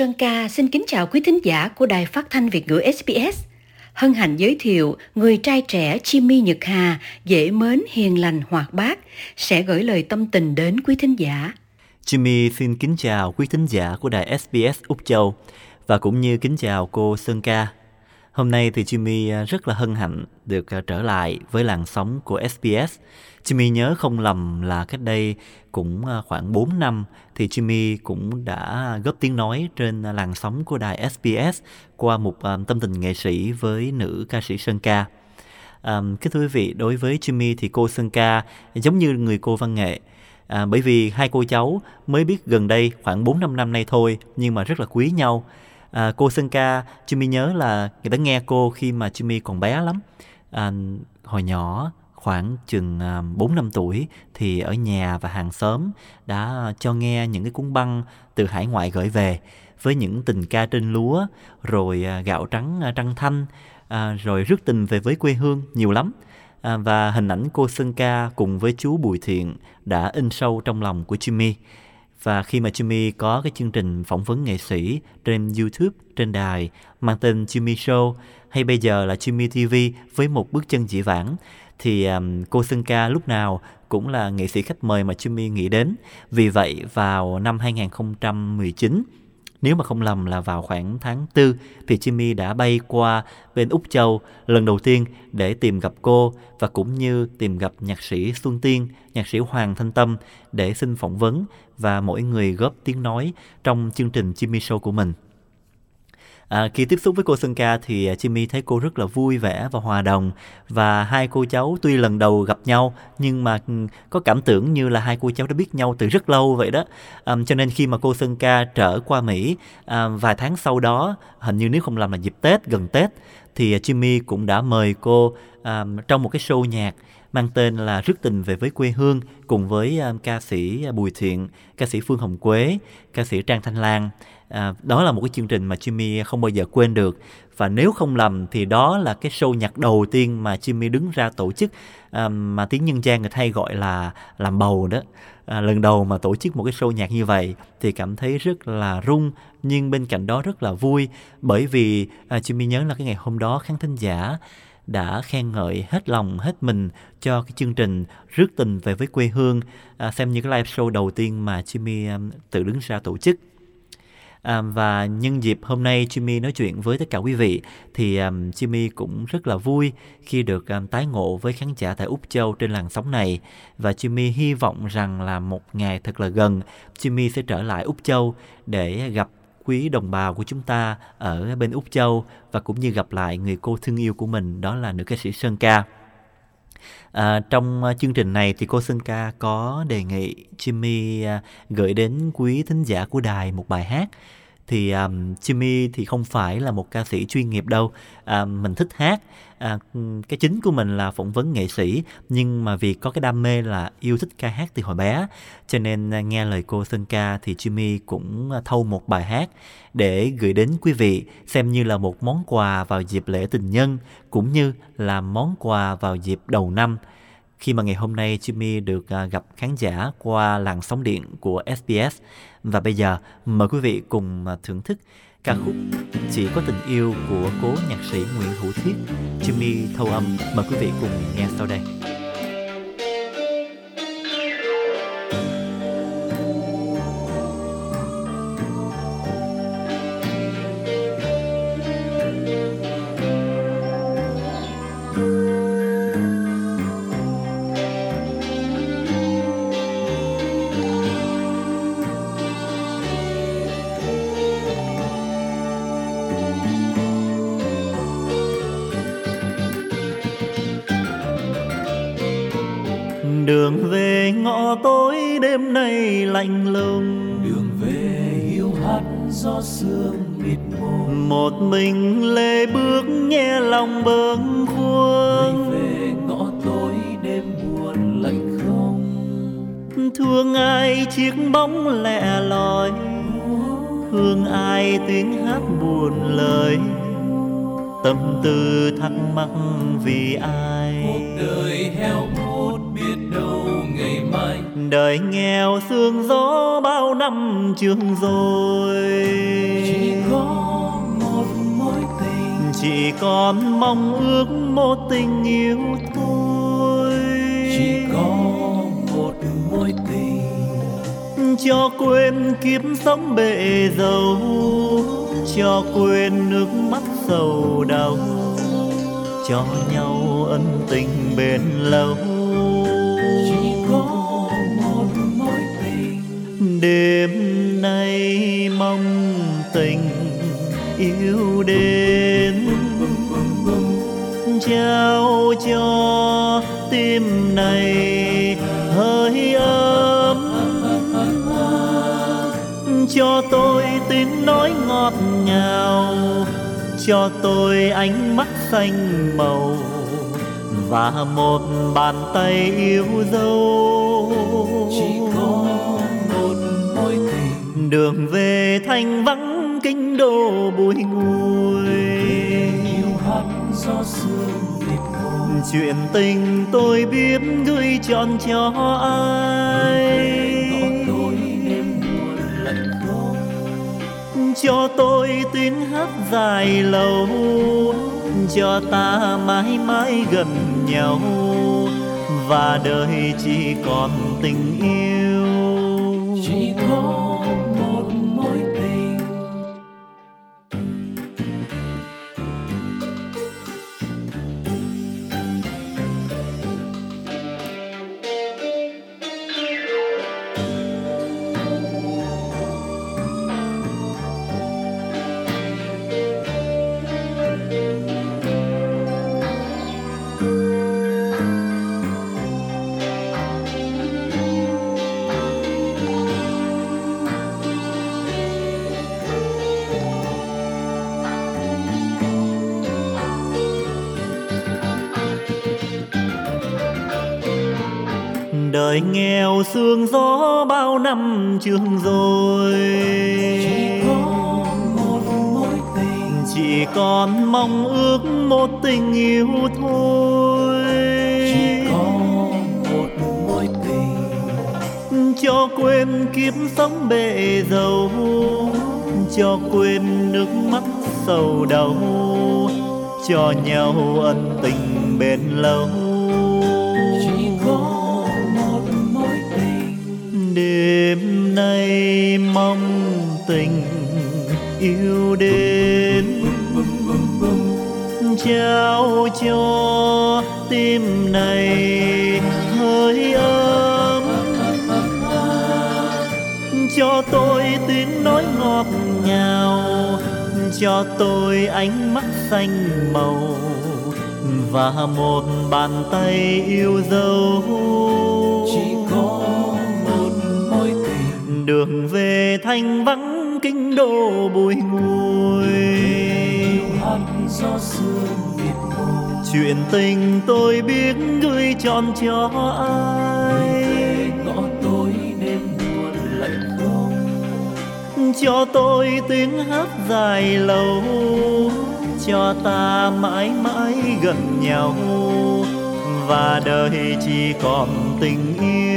Sơn Ca xin kính chào quý thính giả của Đài Phát thanh Việt ngữ SBS. Hân hạnh giới thiệu người trai trẻ Jimmy Nhật Hà, dễ mến, hiền lành, hoạt bát, sẽ gửi lời tâm tình đến quý thính giả. Jimmy xin kính chào quý thính giả của đài SBS Úc Châu và cũng như kính chào cô Sơn Ca. Hôm nay thì Jimmy à, rất là hân hạnh được à, trở lại với làn sóng của SBS. Jimmy nhớ không lầm là cách đây cũng à, khoảng 4 năm thì Jimmy cũng đã góp tiếng nói trên làn sóng của đài SBS qua một tâm tình nghệ sĩ với nữ ca sĩ Sơn Ca. À, kính thưa quý vị, đối với Jimmy thì cô Sơn Ca giống như người cô văn nghệ. À, bởi vì hai cô cháu mới biết gần đây khoảng 4 năm năm nay thôi nhưng mà rất là quý nhau à, cô Sơn Ca Jimmy nhớ là người ta nghe cô khi mà Jimmy còn bé lắm. À, hồi nhỏ khoảng chừng à, bốn 4 năm tuổi thì ở nhà và hàng xóm đã cho nghe những cái cuốn băng từ hải ngoại gửi về với những tình ca trên lúa rồi à, gạo trắng à, trăng thanh rồi rước tình về với quê hương nhiều lắm. Và hình ảnh cô Sơn Ca cùng với chú Bùi Thiện đã in sâu trong lòng của Jimmy và khi mà Jimmy có cái chương trình phỏng vấn nghệ sĩ trên YouTube, trên đài mang tên Jimmy Show hay bây giờ là Jimmy TV với một bước chân dĩ vãng thì um, cô Sơn Ca lúc nào cũng là nghệ sĩ khách mời mà Jimmy nghĩ đến. Vì vậy vào năm 2019 nếu mà không lầm là vào khoảng tháng 4 thì Jimmy đã bay qua bên Úc Châu lần đầu tiên để tìm gặp cô và cũng như tìm gặp nhạc sĩ Xuân Tiên, nhạc sĩ Hoàng Thanh Tâm để xin phỏng vấn và mỗi người góp tiếng nói trong chương trình Jimmy Show của mình. À, khi tiếp xúc với cô Sơn Ca thì Jimmy thấy cô rất là vui vẻ và hòa đồng và hai cô cháu tuy lần đầu gặp nhau nhưng mà ừ, có cảm tưởng như là hai cô cháu đã biết nhau từ rất lâu vậy đó. À, cho nên khi mà cô Sơn Ca trở qua Mỹ à, vài tháng sau đó hình như nếu không làm là dịp Tết gần Tết thì Jimmy cũng đã mời cô à, trong một cái show nhạc mang tên là Rước tình về với quê hương cùng với uh, ca sĩ à, Bùi Thiện, ca sĩ Phương Hồng Quế, ca sĩ Trang Thanh Lan. À, đó là một cái chương trình mà Jimmy không bao giờ quên được và nếu không lầm thì đó là cái show nhạc đầu tiên mà Jimmy đứng ra tổ chức à, mà tiếng nhân gian người hay gọi là làm bầu đó à, lần đầu mà tổ chức một cái show nhạc như vậy thì cảm thấy rất là rung nhưng bên cạnh đó rất là vui bởi vì à, Jimmy nhớ là cái ngày hôm đó khán thính giả đã khen ngợi hết lòng hết mình cho cái chương trình rước tình về với quê hương. À, xem như cái live show đầu tiên mà Jimmy um, tự đứng ra tổ chức. À, và nhân dịp hôm nay Jimmy nói chuyện với tất cả quý vị thì um, Jimmy cũng rất là vui khi được um, tái ngộ với khán giả tại Úc Châu trên làn sóng này. Và Jimmy hy vọng rằng là một ngày thật là gần Jimmy sẽ trở lại Úc Châu để gặp quý đồng bào của chúng ta ở bên Úc Châu và cũng như gặp lại người cô thương yêu của mình đó là nữ ca sĩ Sơn Ca. À, trong chương trình này thì cô Sơn Ca có đề nghị Jimmy à, gửi đến quý thính giả của đài một bài hát thì um, Jimmy thì không phải là một ca sĩ chuyên nghiệp đâu. À, mình thích hát. À, cái chính của mình là phỏng vấn nghệ sĩ nhưng mà vì có cái đam mê là yêu thích ca hát từ hồi bé cho nên à, nghe lời cô Sơn ca thì Jimmy cũng à, thâu một bài hát để gửi đến quý vị xem như là một món quà vào dịp lễ tình nhân cũng như là món quà vào dịp đầu năm khi mà ngày hôm nay Jimmy được à, gặp khán giả qua làn sóng điện của SBS. Và bây giờ, mời quý vị cùng à, thưởng thức ca khúc Chỉ có tình yêu của cố nhạc sĩ Nguyễn Hữu Thiết. Jimmy, thâu âm, mời quý vị cùng nghe sau đây. Đường về ngõ tối đêm nay lạnh lùng. Đường về hiu hắt gió sương mịt mù. Một mình lê bước nghe lòng bâng khuâng. Về ngõ tối đêm buồn lạnh không? Thương ai chiếc bóng lẻ loi? Thương ai tiếng hát buồn lời? Tâm tư thắc mắc vì ai đời nghèo sương gió bao năm trường rồi. Chỉ có một mối tình. Chỉ còn mong ước một tình yêu thôi. Chỉ có một mối tình. Cho quên kiếp sống bể dâu cho quên nước mắt sầu đau cho nhau ân tình bền lâu đêm nay mong tình yêu đến. Trao cho tim này hơi ấm, cho tôi tiếng nói ngọt ngào, cho tôi ánh mắt xanh màu và một bàn tay yêu dấu đường về thanh vắng kinh đô bụi nguôi yêu hát gió sương mịt mù chuyện tình tôi biết gửi trọn cho ai. Cho tôi tiếng hát dài lâu. Cho ta mãi mãi gần nhau. Và đời chỉ còn tình yêu. Chỉ có đời nghèo sương gió bao năm trường rồi. Chỉ có một mối tình. Chỉ còn mong ước một tình yêu thôi. Chỉ có một mối tình. Cho quên kiếp sống bể dâu cho quên nước mắt sầu đau cho nhau ân tình bền lâu đêm nay mong tình yêu đến. Trao cho tim này hơi ấm. Cho tôi tiếng nói ngọt ngào. Cho tôi ánh mắt xanh màu. Và một bàn tay yêu dấu về thanh vắng kinh đô bụi ngùi. Chuyện tình tôi biết gửi trọn cho ai. Cho tôi tiếng hát dài lâu, cho ta mãi mãi gần nhau. Và đời chỉ còn tình yêu.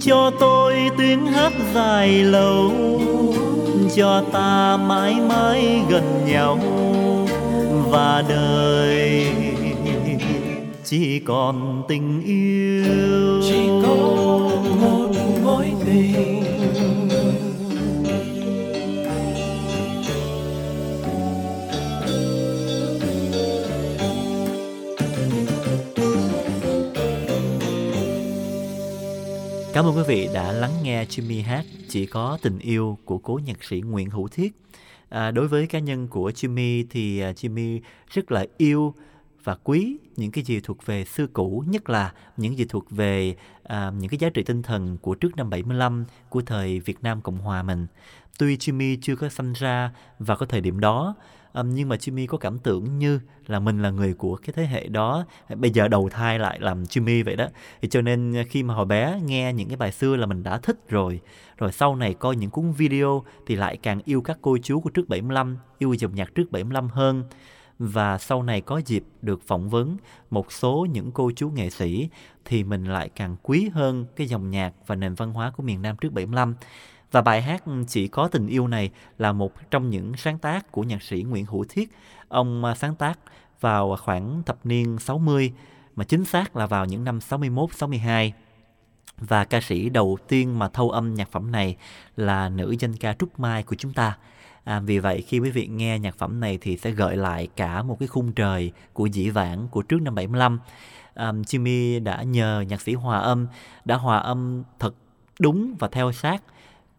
Cho tôi tiếng hát dài lâu, cho ta mãi mãi gần nhau và đời. Chỉ còn tình yêu. Chỉ còn Cảm ơn quý vị đã lắng nghe Jimmy hát Chỉ có tình yêu của cố nhạc sĩ Nguyễn Hữu Thiết. À, đối với cá nhân của Jimmy thì à, Jimmy rất là yêu và quý những cái gì thuộc về xưa cũ, nhất là những gì thuộc về à, những cái giá trị tinh thần của trước năm 75 của thời Việt Nam Cộng Hòa mình. Tuy Jimmy chưa có sinh ra vào cái thời điểm đó, um, nhưng mà Jimmy có cảm tưởng như là mình là người của cái thế hệ đó. Bây giờ đầu thai lại làm Jimmy vậy đó. Thì cho nên à, khi mà hồi bé nghe những cái bài xưa là mình đã thích rồi. Rồi sau này coi những cuốn video thì lại càng yêu các cô chú của trước 75 yêu dòng nhạc trước 75 hơn. Và sau này có dịp được phỏng vấn một số những cô chú nghệ sĩ thì mình lại càng quý hơn cái dòng nhạc và nền văn hóa của miền Nam trước 75. Và bài hát Chỉ có tình yêu này là một trong những sáng tác của nhạc sĩ Nguyễn Hữu Thiết. Ông à, sáng tác vào khoảng thập niên 60 mà chính xác là vào những năm 61 62 và ca sĩ đầu tiên mà thâu âm nhạc phẩm này là nữ danh ca Trúc Mai của chúng ta. À, vì vậy khi quý vị nghe nhạc phẩm này thì sẽ gợi lại cả một cái khung trời của dĩ vãng của trước năm 75. À, Jimmy đã nhờ nhạc sĩ hòa âm đã hòa âm thật đúng và theo sát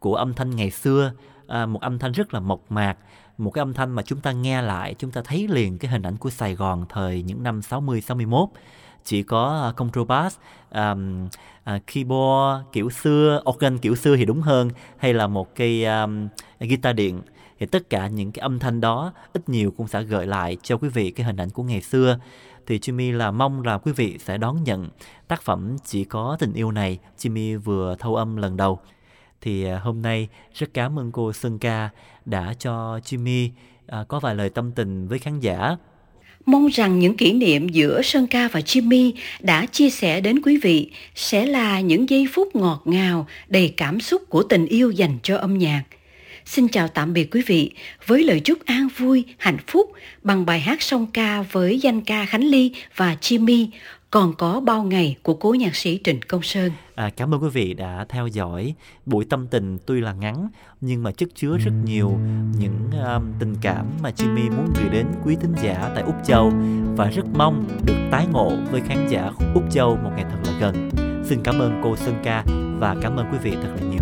của âm thanh ngày xưa, à, một âm thanh rất là mộc mạc, một cái âm thanh mà chúng ta nghe lại chúng ta thấy liền cái hình ảnh của Sài Gòn thời những năm 60 61 chỉ có à, contrabass um, uh, à, keyboard kiểu xưa organ kiểu xưa thì đúng hơn hay là một cây um, guitar điện. Thì tất cả những cái âm thanh đó ít nhiều cũng sẽ gợi lại cho quý vị cái hình ảnh của ngày xưa. Thì Jimmy là mong là quý vị sẽ đón nhận tác phẩm chỉ có tình yêu này. Jimmy vừa thâu âm lần đầu thì à, hôm nay rất cảm ơn cô Sơn Ca đã cho Jimmy à, có vài lời tâm tình với khán giả Mong rằng những kỷ niệm giữa Sơn Ca và Jimmy đã chia sẻ đến quý vị sẽ là những giây phút ngọt ngào, đầy cảm xúc của tình yêu dành cho âm nhạc. Xin chào tạm biệt quý vị với lời chúc an vui, hạnh phúc bằng bài hát song ca với danh ca Khánh Ly và Jimmy còn có bao ngày của cố nhạc sĩ Trịnh Công Sơn. À, cảm ơn quý vị đã theo dõi buổi tâm tình tuy là ngắn nhưng mà chất chứa rất nhiều những um, tình cảm mà Jimmy muốn gửi đến quý thính giả tại Úc Châu và rất mong được tái ngộ với khán giả Úc Châu một ngày thật là gần. Xin cảm ơn cô Sơn Ca và cảm ơn quý vị thật là nhiều.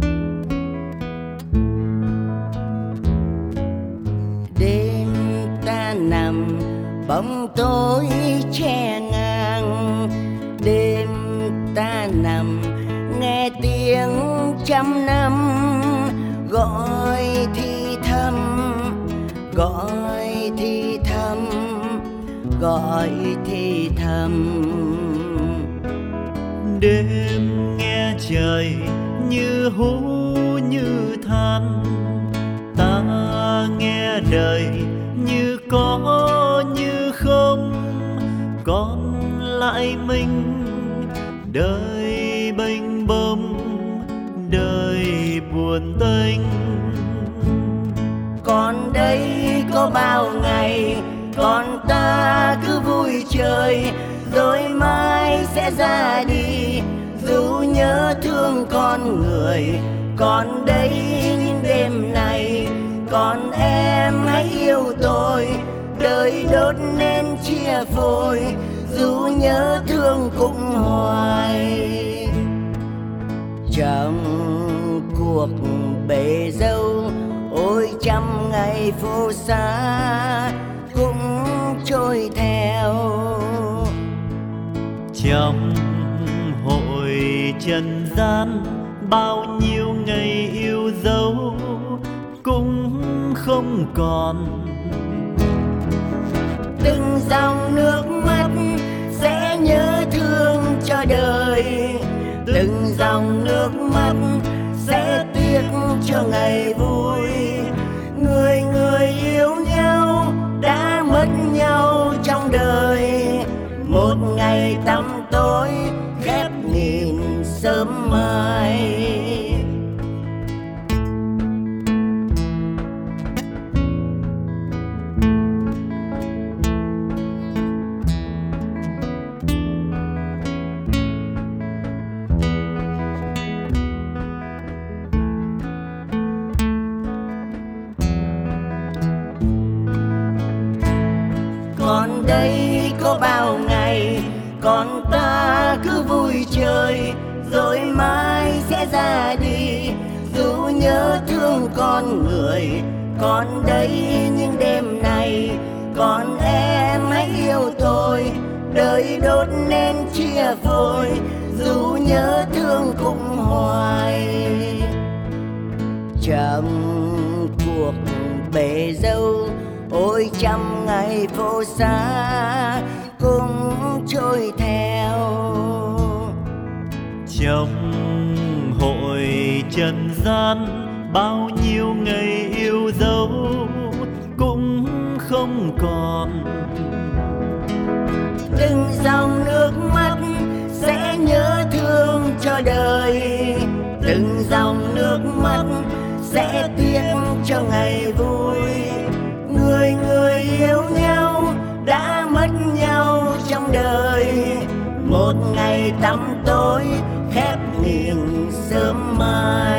Đêm ta nằm bóng tối che ngang trăm năm, gọi thì thầm gọi thì thầm gọi thì thầm đêm nghe trời như hú như than, ta nghe đời như có như không còn lại mình đời buồn tênh còn đây có bao ngày, còn ta cứ vui chơi, rồi mai sẽ ra đi. Dù nhớ thương con người, còn đây những đêm này, còn em hãy yêu tôi. Đời đốt nên chia phôi dù nhớ thương cũng hoài. Chẳng cuộc bể dâu ôi trăm ngày phố xa cũng trôi theo. Trong hội trần gian bao nhiêu ngày yêu dấu cũng không còn. Từng dòng nước mắt sẽ nhớ thương cho đời. Từng dòng nước mắt sẽ tiếc cho ngày vui. Người người yêu nhau đã mất nhau trong đời. Một ngày tăm tối, khép nghìn sớm mai. Ra đi. Dù nhớ thương con người còn đây những đêm này còn em hãy yêu tôi. Đời đốt nên chia phôi dù nhớ thương cũng hoài. Trong cuộc bể dâu, ôi trăm ngày vô xa cũng trôi theo. Trong hội trần gian, bao nhiêu ngày yêu dấu cũng không còn. Dòng nước mắt sẽ nhớ thương cho đời. Từng dòng nước mắt sẽ tiếc cho ngày vui. Người người yêu nhau đã mất nhau trong đời. Một ngày tăm tối happening in some mind.